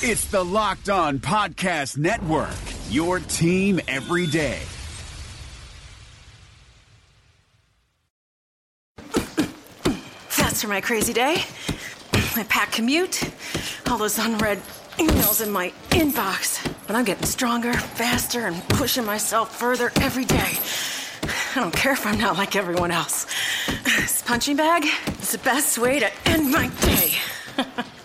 It's the Locked On Podcast Network, your team every day. That's for my crazy day. My packed commute, all those unread emails in my inbox. But I'm getting stronger, faster, and pushing myself further every day. I don't care if I'm not like everyone else. This punching bag is the best way to end my day.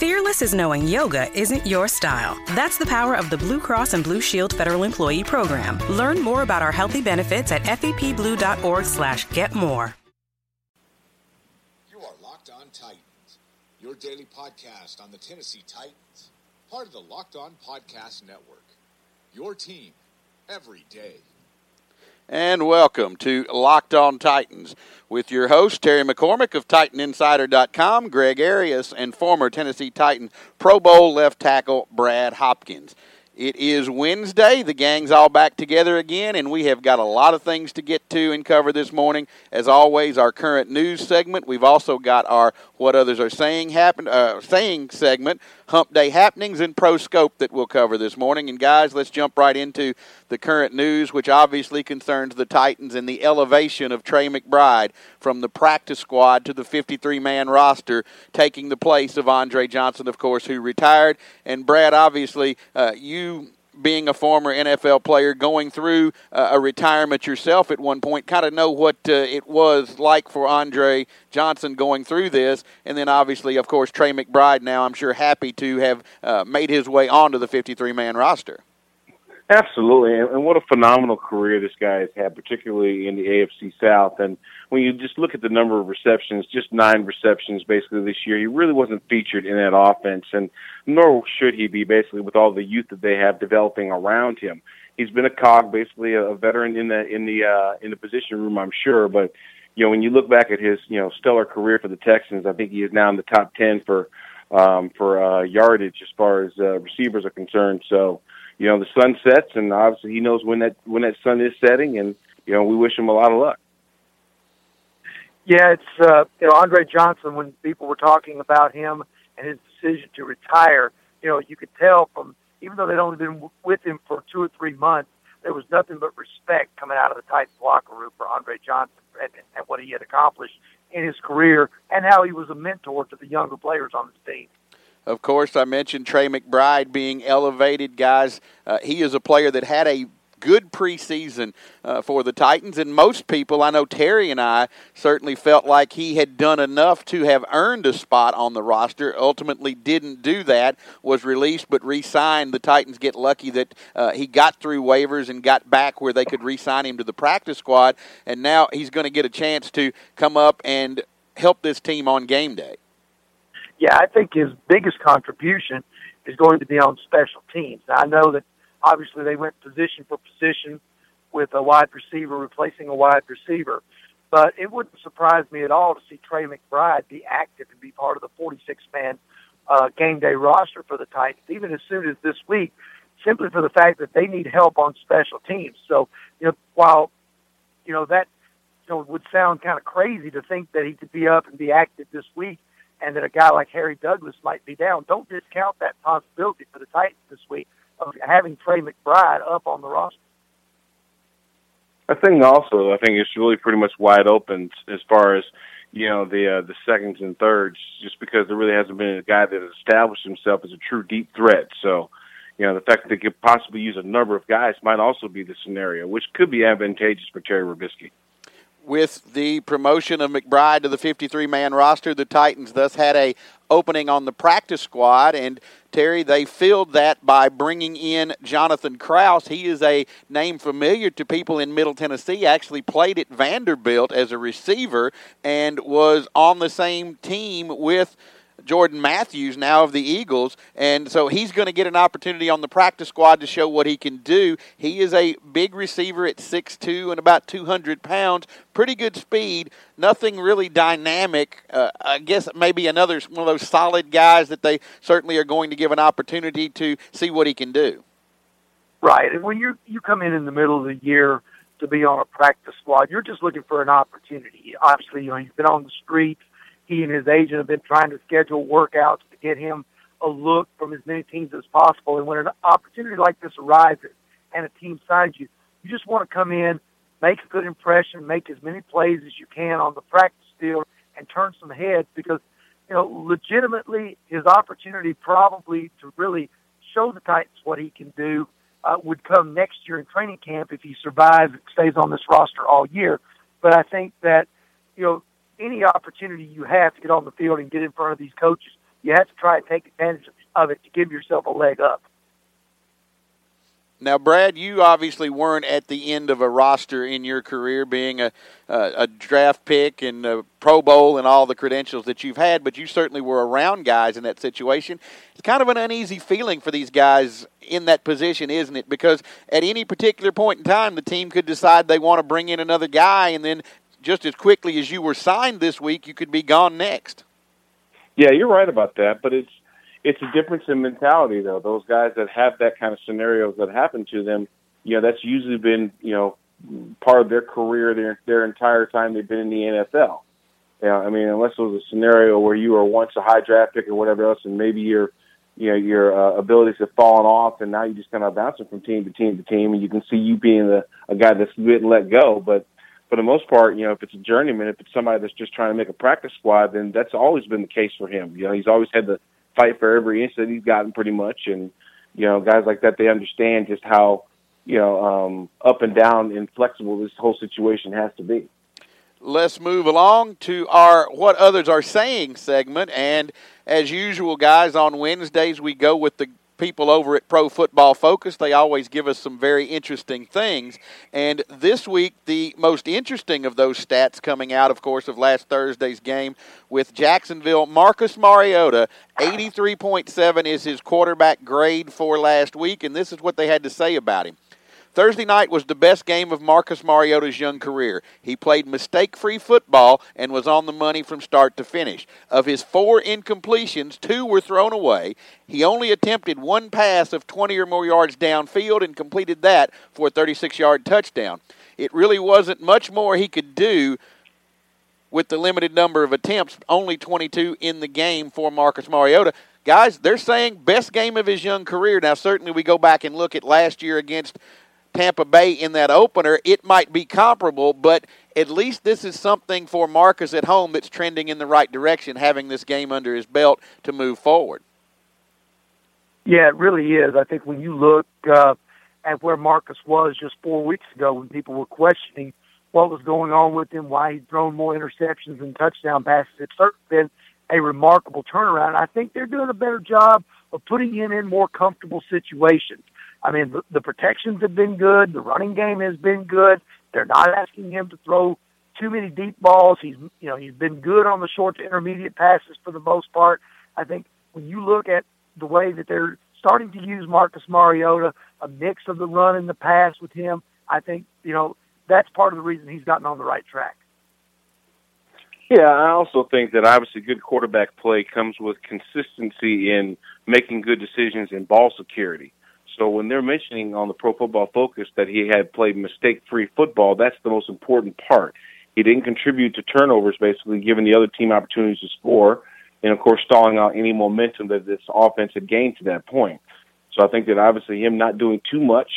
Fearless is knowing yoga isn't your style. That's the power of the Blue Cross and Blue Shield Federal Employee Program. Learn more about our healthy benefits at fepblue.org slash get more. You are Locked On Titans, your daily podcast on the Tennessee Titans, part of the Locked On Podcast Network. Your team every day. And welcome to Locked On Titans with your host, Terry McCormick of TitanInsider.com, Greg Arias, and former Tennessee Titan Pro Bowl left tackle Brad Hopkins. It is Wednesday. The gang's all back together again, and we have got a lot of things to get to and cover this morning. As always, our current news segment. We've also got our what others are saying happen uh, saying segment, Hump Day happenings, and Pro Scope that we'll cover this morning. And guys, let's jump right into the current news, which obviously concerns the Titans and the elevation of Tre McBride from the practice squad to the 53-man roster, taking the place of Andre Johnson, of course, who retired. And Brad, obviously, uh, you being a former NFL player, going through uh, a retirement yourself at one point, kind of know what uh, it was like for Andre Johnson going through this. And then, obviously, of course, Tre McBride now, I'm sure, happy to have uh, made his way onto the 53 man roster. Absolutely, and what a phenomenal career this guy has had, particularly in the AFC South. And when you just look at the number of receptions, just nine receptions basically this year, he really wasn't featured in that offense, and nor should he be basically with all the youth that they have developing around him. He's been a cog, basically a veteran in the in the uh, in the position room, I'm sure. But you know, when you look back at his you know stellar career for the Texans, I think he is now in the top ten for um, for uh, yardage as far as uh, receivers are concerned. So you know, the sun sets, and obviously he knows when that when that sun is setting, and you know, we wish him a lot of luck. Yeah, it's uh, you know Andre Johnson. When people were talking about him and his decision to retire, you know, you could tell from even though they'd only been with him for two or three months, there was nothing but respect coming out of the Titans locker room for Andre Johnson and, and what he had accomplished in his career, and how he was a mentor to the younger players on the team. Of course, I mentioned Tre McBride being elevated, guys. Uh, he is a player that had a good preseason uh, for the Titans, and most people, I know Terry and I, certainly felt like he had done enough to have earned a spot on the roster. Ultimately, didn't do that. Was released but re-signed. The Titans get lucky that uh, he got through waivers and got back where they could re-sign him to the practice squad, and now he's going to get a chance to come up and help this team on game day yeah, I think his biggest contribution is going to be on special teams. Now, I know that obviously they went position for position with a wide receiver replacing a wide receiver, but it wouldn't surprise me at all to see Tre McBride be active and be part of the 46 man uh, game day roster for the Titans, even as soon as this week, simply for the fact that they need help on special teams. So, you know, while, you know, that you know, would sound kind of crazy to think that he could be up and be active this week and that a guy like Harry Douglas might be down. Don't discount that possibility for the Titans this week of having Tre McBride up on the roster. I think also, I think it's really pretty much wide open as far as you know the uh, the seconds and thirds, just because there really hasn't been a guy that has established himself as a true deep threat. So, you know, the fact that they could possibly use a number of guys might also be the scenario, which could be advantageous for Terry Robiskie with the promotion of McBride to the 53 man roster, the Titans thus had a opening on the practice squad and Terry they filled that by bringing in Jonathan Krause. He is a name familiar to people in Middle Tennessee. Actually played at Vanderbilt as a receiver and was on the same team with Jordan Matthews now of the Eagles, and so he's going to get an opportunity on the practice squad to show what he can do. He is a big receiver at 6'2 and about 200 pounds, pretty good speed, nothing really dynamic. Uh, I guess maybe another one of those solid guys that they certainly are going to give an opportunity to see what he can do. Right, and when you you come in in the middle of the year to be on a practice squad, you're just looking for an opportunity. Obviously, you know you've been on the street he and his agent have been trying to schedule workouts to get him a look from as many teams as possible. And when an opportunity like this arises and a team signs you, you just want to come in, make a good impression, make as many plays as you can on the practice field, and turn some heads because, you know, legitimately his opportunity probably to really show the Titans what he can do uh, would come next year in training camp if he survives stays on this roster all year. But I think that, you know, any opportunity you have to get on the field and get in front of these coaches, you have to try and take advantage of it to give yourself a leg up. Now, Brad, you obviously weren't at the end of a roster in your career, being a a, a draft pick and a Pro Bowl and all the credentials that you've had, but you certainly were around guys in that situation. It's kind of an uneasy feeling for these guys in that position, isn't it? Because at any particular point in time, the team could decide they want to bring in another guy, and then just as quickly as you were signed this week, you could be gone next. Yeah, you're right about that, but it's it's a difference in mentality though. Those guys that have that kind of scenarios that happen to them, you know, that's usually been, you know, part of their career their their entire time they've been in the NFL. Yeah, I mean, unless it was a scenario where you were once a high draft pick or whatever else, and maybe your, you know, your uh, abilities have fallen off, and now you're just kind of bouncing from team to team to team, and you can see you being the a guy that's been let go. But for the most part, you know, if it's a journeyman, if it's somebody that's just trying to make a practice squad, then that's always been the case for him. You know, he's always had to fight for every inch that he's gotten pretty much. And, you know, guys like that, they understand just how, you know, um, up and down and flexible this whole situation has to be. Let's move along to our What Others Are Saying segment. And as usual, guys, on Wednesdays we go with the people over at Pro Football Focus. They always give us some very interesting things. And this week, the most interesting of those stats coming out, of course, of last Thursday's game with Jacksonville, Marcus Mariota, 83.7 is his quarterback grade for last week. And this is what they had to say about him. Thursday night was the best game of Marcus Mariota's young career. He played mistake free football and was on the money from start to finish. Of his four incompletions, two were thrown away. He only attempted one pass of 20 or more yards downfield and completed that for a 36 yard touchdown. It really wasn't much more he could do with the limited number of attempts, only 22 in the game for Marcus Mariota. Guys, they're saying best game of his young career. Now, certainly we go back and look at last year against Tampa Bay in that opener, it might be comparable, but at least this is something for Marcus at home that's trending in the right direction, having this game under his belt to move forward. Yeah, it really is. I think when you look uh, at where Marcus was just four weeks ago, when people were questioning what was going on with him, why he'd thrown more interceptions and touchdown passes, it's certainly been a remarkable turnaround. I think they're doing a better job of putting him in more comfortable situations. I mean, the, the protections have been good. The running game has been good. They're not asking him to throw too many deep balls. He's, you know, he's been good on the short to intermediate passes for the most part. I think when you look at the way that they're starting to use Marcus Mariota, a mix of the run and the pass with him, I think, you know, that's part of the reason he's gotten on the right track. Yeah, I also think that obviously good quarterback play comes with consistency in making good decisions in ball security. So when they're mentioning on the Pro Football Focus that he had played mistake-free football, that's the most important part. He didn't contribute to turnovers, basically giving the other team opportunities to score, and of course stalling out any momentum that this offense had gained to that point. So I think that obviously him not doing too much,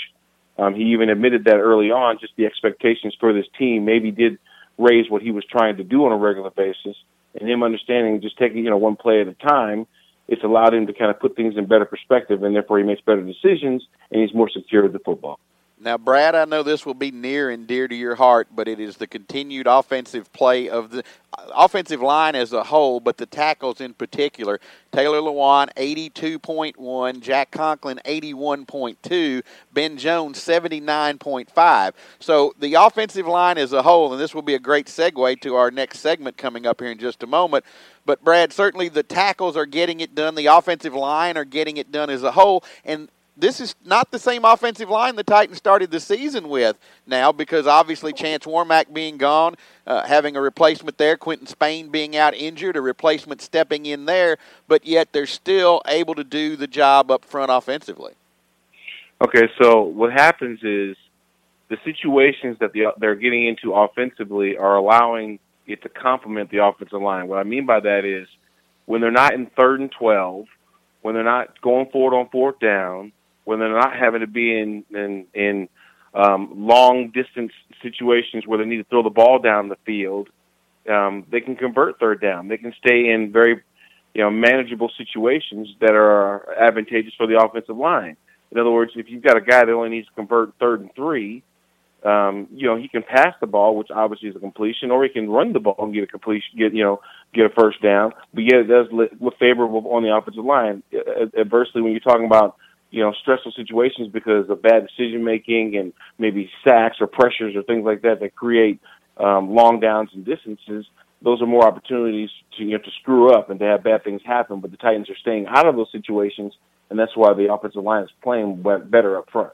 um, he even admitted that early on. Just the expectations for this team maybe did raise what he was trying to do on a regular basis, and him understanding just taking you know one play at a time it's allowed him to kind of put things in better perspective, and therefore he makes better decisions, and he's more secure with the football. Now, Brad, I know this will be near and dear to your heart, but it is the continued offensive play of the uh, offensive line as a whole, but the tackles in particular. Taylor Lewan, 82.1, Jack Conklin, 81.2, Ben Jones, 79.5. So the offensive line as a whole, and this will be a great segue to our next segment coming up here in just a moment. But, Brad, certainly the tackles are getting it done, the offensive line are getting it done as a whole, and this is not the same offensive line the Titans started the season with now because obviously Chance Warmack being gone, uh, having a replacement there, Quinton Spain being out injured, a replacement stepping in there, but yet they're still able to do the job up front offensively. Okay, so what happens is the situations that the, they're getting into offensively are allowing it to complement the offensive line. What I mean by that is when they're not in third and 12 – when they're not going forward on fourth down, when they're not having to be in in, in um, long distance situations where they need to throw the ball down the field, um, they can convert third down. They can stay in very you know manageable situations that are advantageous for the offensive line. In other words, if you've got a guy that only needs to convert third and three, um, you know, he can pass the ball, which obviously is a completion, or he can run the ball and get a completion, get you know, get a first down. But yet, it does look favorable on the offensive line. Adversely, when you're talking about you know stressful situations because of bad decision making and maybe sacks or pressures or things like that that create um, long downs and distances, those are more opportunities to you know to screw up and to have bad things happen. But the Titans are staying out of those situations, and that's why the offensive line is playing better up front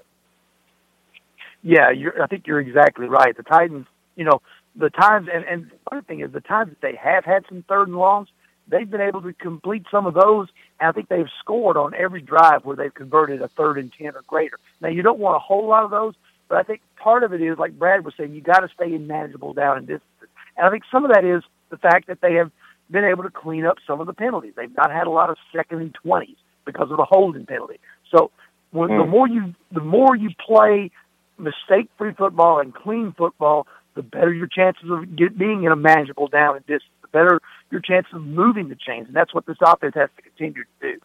yeah, you're, I think you're exactly right. The Titans, you know, the times, and, and the other thing is the times that they have had some third and longs, they've been able to complete some of those, and I think they've scored on every drive where they've converted a third and 10 or greater. Now, you don't want a whole lot of those, but I think part of it is, like Brad was saying, you got to stay in manageable down and distance. And I think some of that is the fact that they have been able to clean up some of the penalties. They've not had a lot of second and 20s because of the holding penalty. So when, mm. the more you the more you play mistake-free football and clean football, the better your chances of get, being in a manageable down and distance, better your chances of moving the chains. And that's what this offense has to continue to do.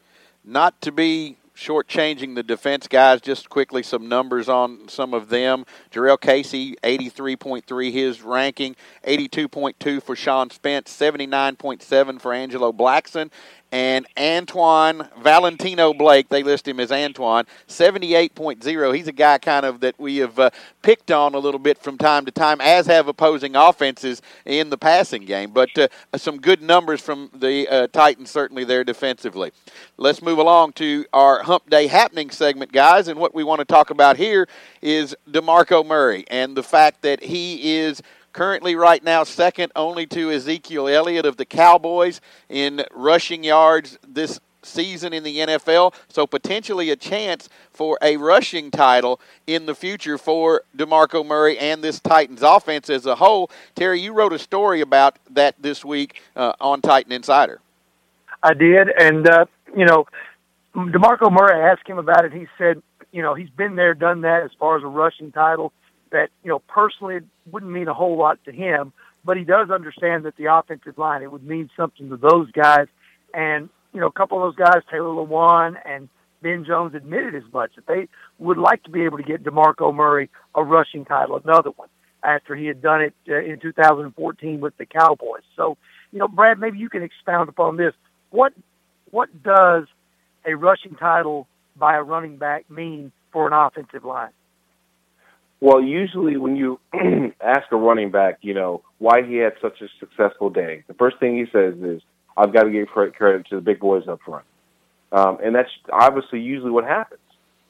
Not to be shortchanging the defense guys. Just quickly, some numbers on some of them. Jurrell Casey, 83.3 his ranking, 82.2 for Sean Spence, 79.7 for Angelo Blackson, and Antwon Valentino Blake, they list him as Antwon, 78.0. He's a guy kind of that we have uh, picked on a little bit from time to time, as have opposing offenses in the passing game. But uh, some good numbers from the uh, Titans, certainly there defensively. Let's move along to our Hump Day Happening segment, guys. And what we want to talk about here is DeMarco Murray and the fact that he is – currently right now second only to Ezekiel Elliott of the Cowboys in rushing yards this season in the NFL, so potentially a chance for a rushing title in the future for DeMarco Murray and this Titans offense as a whole. Terry, you wrote a story about that this week uh, on Titan Insider. I did, and uh, you know, DeMarco Murray asked him about it. He said, you know, he's been there, done that as far as a rushing title that, you know, personally it wouldn't mean a whole lot to him, but he does understand that the offensive line, it would mean something to those guys. And, you know, a couple of those guys, Taylor Lewan and Ben Jones admitted as much that they would like to be able to get DeMarco Murray a rushing title, another one, after he had done it uh, in 2014 with the Cowboys. So, you know, Brad, maybe you can expound upon this. What what does a rushing title by a running back mean for an offensive line? Well, usually when you ask a running back, you know, why he had such a successful day, the first thing he says is, I've got to give credit to the big boys up front. Um, and that's obviously usually what happens.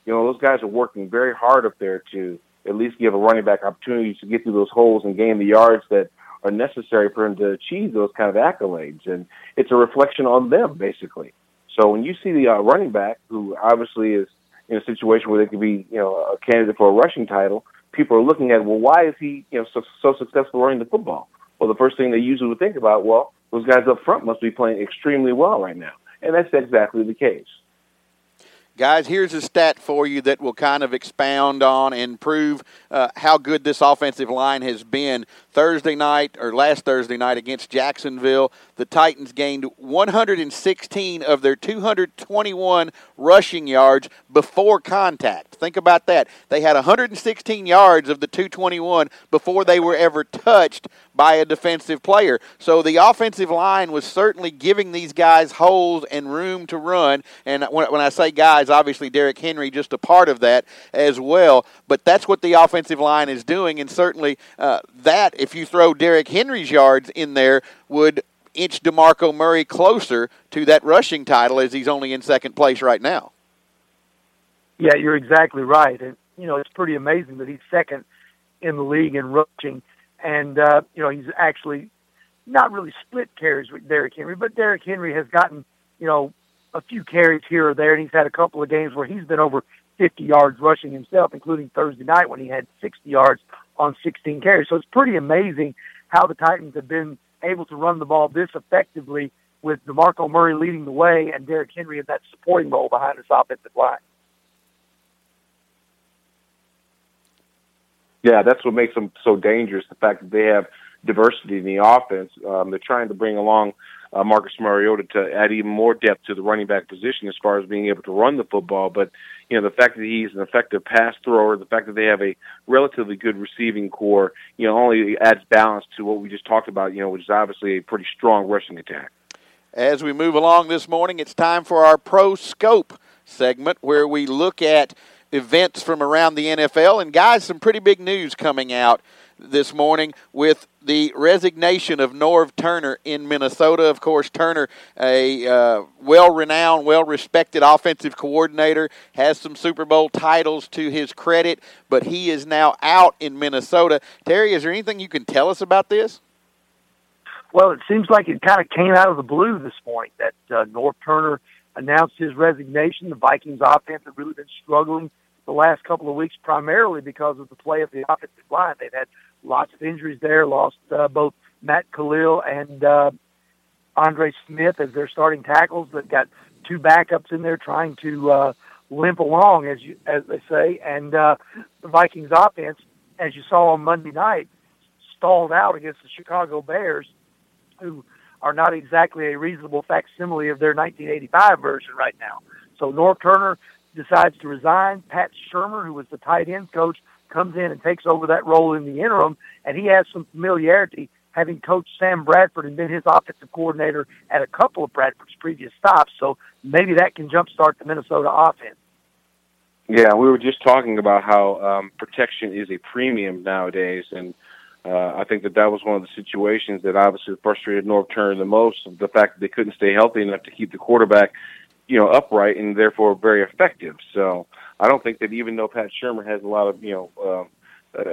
You know, those guys are working very hard up there to at least give a running back opportunities to get through those holes and gain the yards that are necessary for him to achieve those kind of accolades. And it's a reflection on them, basically. So when you see the uh, running back, who obviously is in a situation where they could be, you know, a candidate for a rushing title, people are looking at, well, why is he, you know, so, so successful running the football? Well, the first thing they usually would think about, well, those guys up front must be playing extremely well right now, and that's exactly the case. Guys, here's a stat for you that will kind of expound on and prove uh, how good this offensive line has been. Thursday night, or last Thursday night against Jacksonville, the Titans gained 116 of their 221 rushing yards before contact. Think about that. They had 116 yards of the 221 before they were ever touched by a defensive player. So the offensive line was certainly giving these guys holes and room to run. And when, when I say guys, obviously Derrick Henry just a part of that as well. But that's what the offensive line is doing, and certainly uh, that, if you throw Derrick Henry's yards in there, would inch DeMarco Murray closer to that rushing title as he's only in second place right now. Yeah, you're exactly right. And, you know, it's pretty amazing that he's second in the league in rushing – and uh, you know he's actually not really split carries with Derrick Henry, but Derrick Henry has gotten you know a few carries here or there, and he's had a couple of games where he's been over 50 yards rushing himself, including Thursday night when he had 60 yards on 16 carries. So it's pretty amazing how the Titans have been able to run the ball this effectively with DeMarco Murray leading the way and Derrick Henry in that supporting role behind this offensive line. Yeah, that's what makes them so dangerous. The fact that they have diversity in the offense. Um, they're trying to bring along uh, Marcus Mariota to add even more depth to the running back position as far as being able to run the football. But you know, the fact that he's an effective pass thrower, the fact that they have a relatively good receiving corps, you know, only adds balance to what we just talked about. You know, which is obviously a pretty strong rushing attack. As we move along this morning, it's time for our Pro Scope segment where we look at events from around the NFL. And, guys, some pretty big news coming out this morning with the resignation of Norv Turner in Minnesota. Of course, Turner, a uh, well renowned, well respected offensive coordinator, has some Super Bowl titles to his credit, but he is now out in Minnesota. Terry, is there anything you can tell us about this? Well, it seems like it kind of came out of the blue this morning that uh, Norv Turner announced his resignation. The Vikings offense had really been struggling the last couple of weeks, primarily because of the play of the offensive line. They've had lots of injuries there, lost uh, both Matt Kalil and uh, Andre Smith as their starting tackles. They've got two backups in there trying to uh, limp along, as you as they say. And uh, the Vikings offense, as you saw on Monday night, stalled out against the Chicago Bears, who are not exactly a reasonable facsimile of their 1985 version right now. So Norv Turner decides to resign. Pat Shurmur, who was the tight end coach, comes in and takes over that role in the interim, and he has some familiarity having coached Sam Bradford and been his offensive coordinator at a couple of Bradford's previous stops. So maybe that can jumpstart the Minnesota offense. Yeah, we were just talking about how um, protection is a premium nowadays, and uh, I think that that was one of the situations that obviously frustrated Norv Turner the most. The fact that they couldn't stay healthy enough to keep the quarterback you know, upright and therefore very effective. So I don't think that even though Pat Shurmur has a lot of, you know, uh,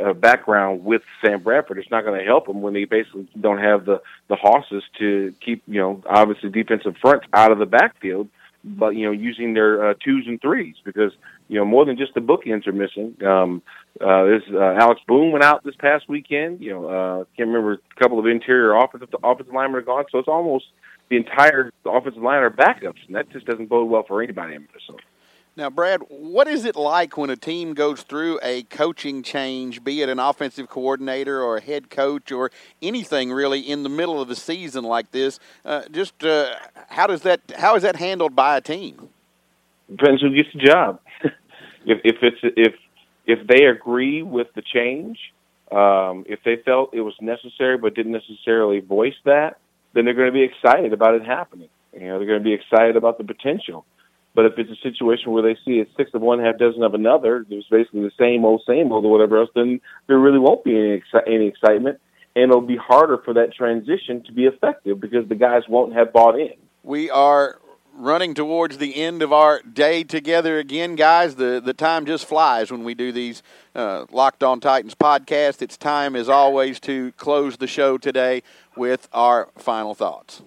a background with Sam Bradford, it's not going to help them when they basically don't have the the hosses to keep, you know, obviously defensive fronts out of the backfield, but you know, using their uh, twos and threes because you know more than just the bookends are missing. Um, uh, this uh, Alex Boone went out this past weekend. You know, uh, can't remember a couple of interior offensive offensive linemen are gone, so it's almost the entire offensive line are backups, and that just doesn't bode well for anybody in Minnesota. Now, Brad, what is it like when a team goes through a coaching change, be it an offensive coordinator or a head coach or anything really in the middle of a season like this? Uh, just uh, how does that how is that handled by a team? Depends who gets the job. if if it's if if they agree with the change, um, if they felt it was necessary but didn't necessarily voice that, then they're going to be excited about it happening. You know, they're going to be excited about the potential. But if it's a situation where they see it's six of one, half dozen of another, there's basically the same old, same old, or whatever else, then there really won't be any exci- any excitement, and it'll be harder for that transition to be effective because the guys won't have bought in. We are running towards the end of our day together again, guys. The the time just flies when we do these uh, Locked On Titans podcast. It's time, as always, to close the show today with our final thoughts.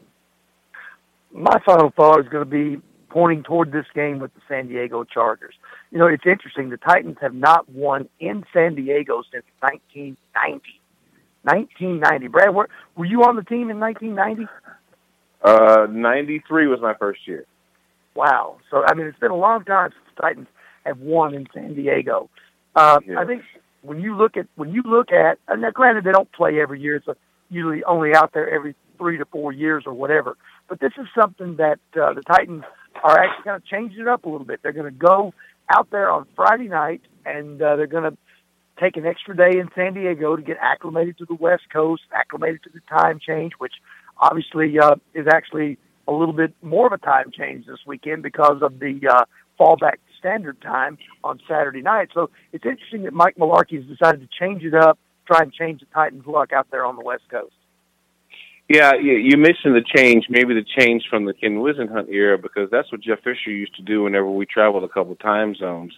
My final thought is going to be pointing toward this game with the San Diego Chargers. You know, it's interesting. The Titans have not won in San Diego since 1990. 1990. Brad, were, were you on the team in 1990? Uh, 93 was my first year. Wow. So, I mean, it's been a long time since the Titans have won in San Diego. Uh, yeah. I think when you look at, when you look at, and now granted they don't play every year, it's a, usually only out there every three to four years or whatever. But this is something that uh, the Titans are actually kind of changing it up a little bit. They're going to go out there on Friday night, and uh, they're going to take an extra day in San Diego to get acclimated to the West Coast, acclimated to the time change, which obviously uh, is actually a little bit more of a time change this weekend because of the uh, fallback standard time on Saturday night. So it's interesting that Mike Mularkey has decided to change it up, try and change the Titans' luck out there on the West Coast. Yeah, you mentioned the change, maybe the change from the Ken Whisenhunt era, because that's what Jeff Fisher used to do whenever we traveled a couple time zones.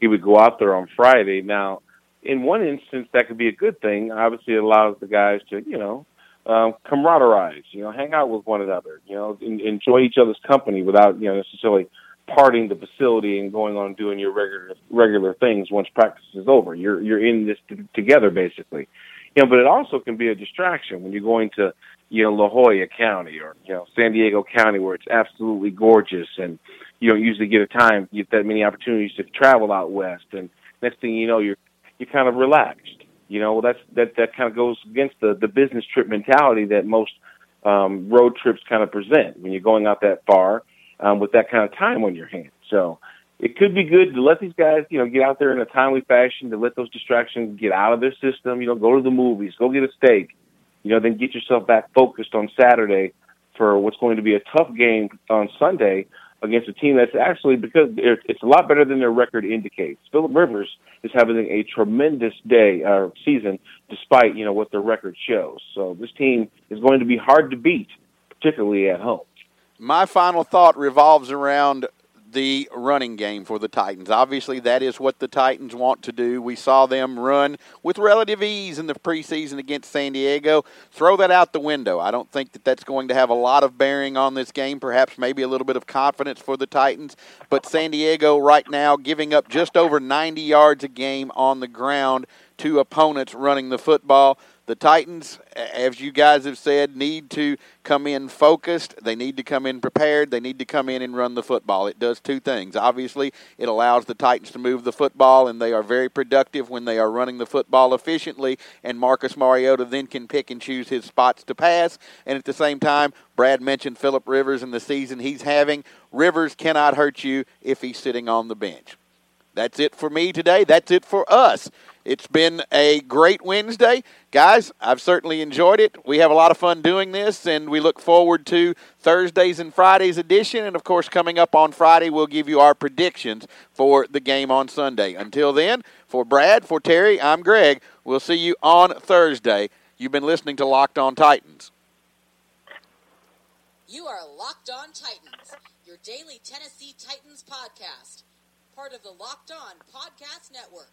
He would go out there on Friday. Now, in one instance, that could be a good thing. Obviously, it allows the guys to, you know, um, camaraderie, you know, hang out with one another, you know, in, enjoy each other's company without, you know, necessarily parting the facility and going on doing your regular regular things once practice is over. You're you're in this t- together basically. You know, but it also can be a distraction when you're going to, you know, La Jolla County or you know San Diego County where it's absolutely gorgeous and you don't usually get a time get that many opportunities to travel out west and next thing you know you're you're kind of relaxed. You know, that's that that kind of goes against the the business trip mentality that most um, road trips kind of present when you're going out that far um, with that kind of time on your hands. So it could be good to let these guys, you know, get out there in a timely fashion to let those distractions get out of their system. You know, go to the movies, go get a steak, you know, then get yourself back focused on Saturday for what's going to be a tough game on Sunday against a team that's actually because it's a lot better than their record indicates. Philip Rivers is having a tremendous day or uh, season, despite you know what their record shows. So this team is going to be hard to beat, particularly at home. My final thought revolves around the running game for the Titans. Obviously, that is what the Titans want to do. We saw them run with relative ease in the preseason against San Diego. Throw that out the window. I don't think that that's going to have a lot of bearing on this game, perhaps maybe a little bit of confidence for the Titans. But San Diego, right now, giving up just over 90 yards a game on the ground to opponents running the football the Titans, as you guys have said, need to come in focused. They need to come in prepared. They need to come in and run the football. It does two things. Obviously, it allows the Titans to move the football, and they are very productive when they are running the football efficiently. And Marcus Mariota then can pick and choose his spots to pass. And at the same time, Brad mentioned Philip Rivers and the season he's having. Rivers cannot hurt you if he's sitting on the bench. That's it for me today. That's it for us. It's been a great Wednesday. Guys, I've certainly enjoyed it. We have a lot of fun doing this, and we look forward to Thursdays and Fridays edition. And of course, coming up on Friday, we'll give you our predictions for the game on Sunday. Until then, for Brad, for Terry, I'm Greg. We'll see you on Thursday. You've been listening to Locked On Titans. You are Locked On Titans, your daily Tennessee Titans podcast, part of the Locked On Podcast Network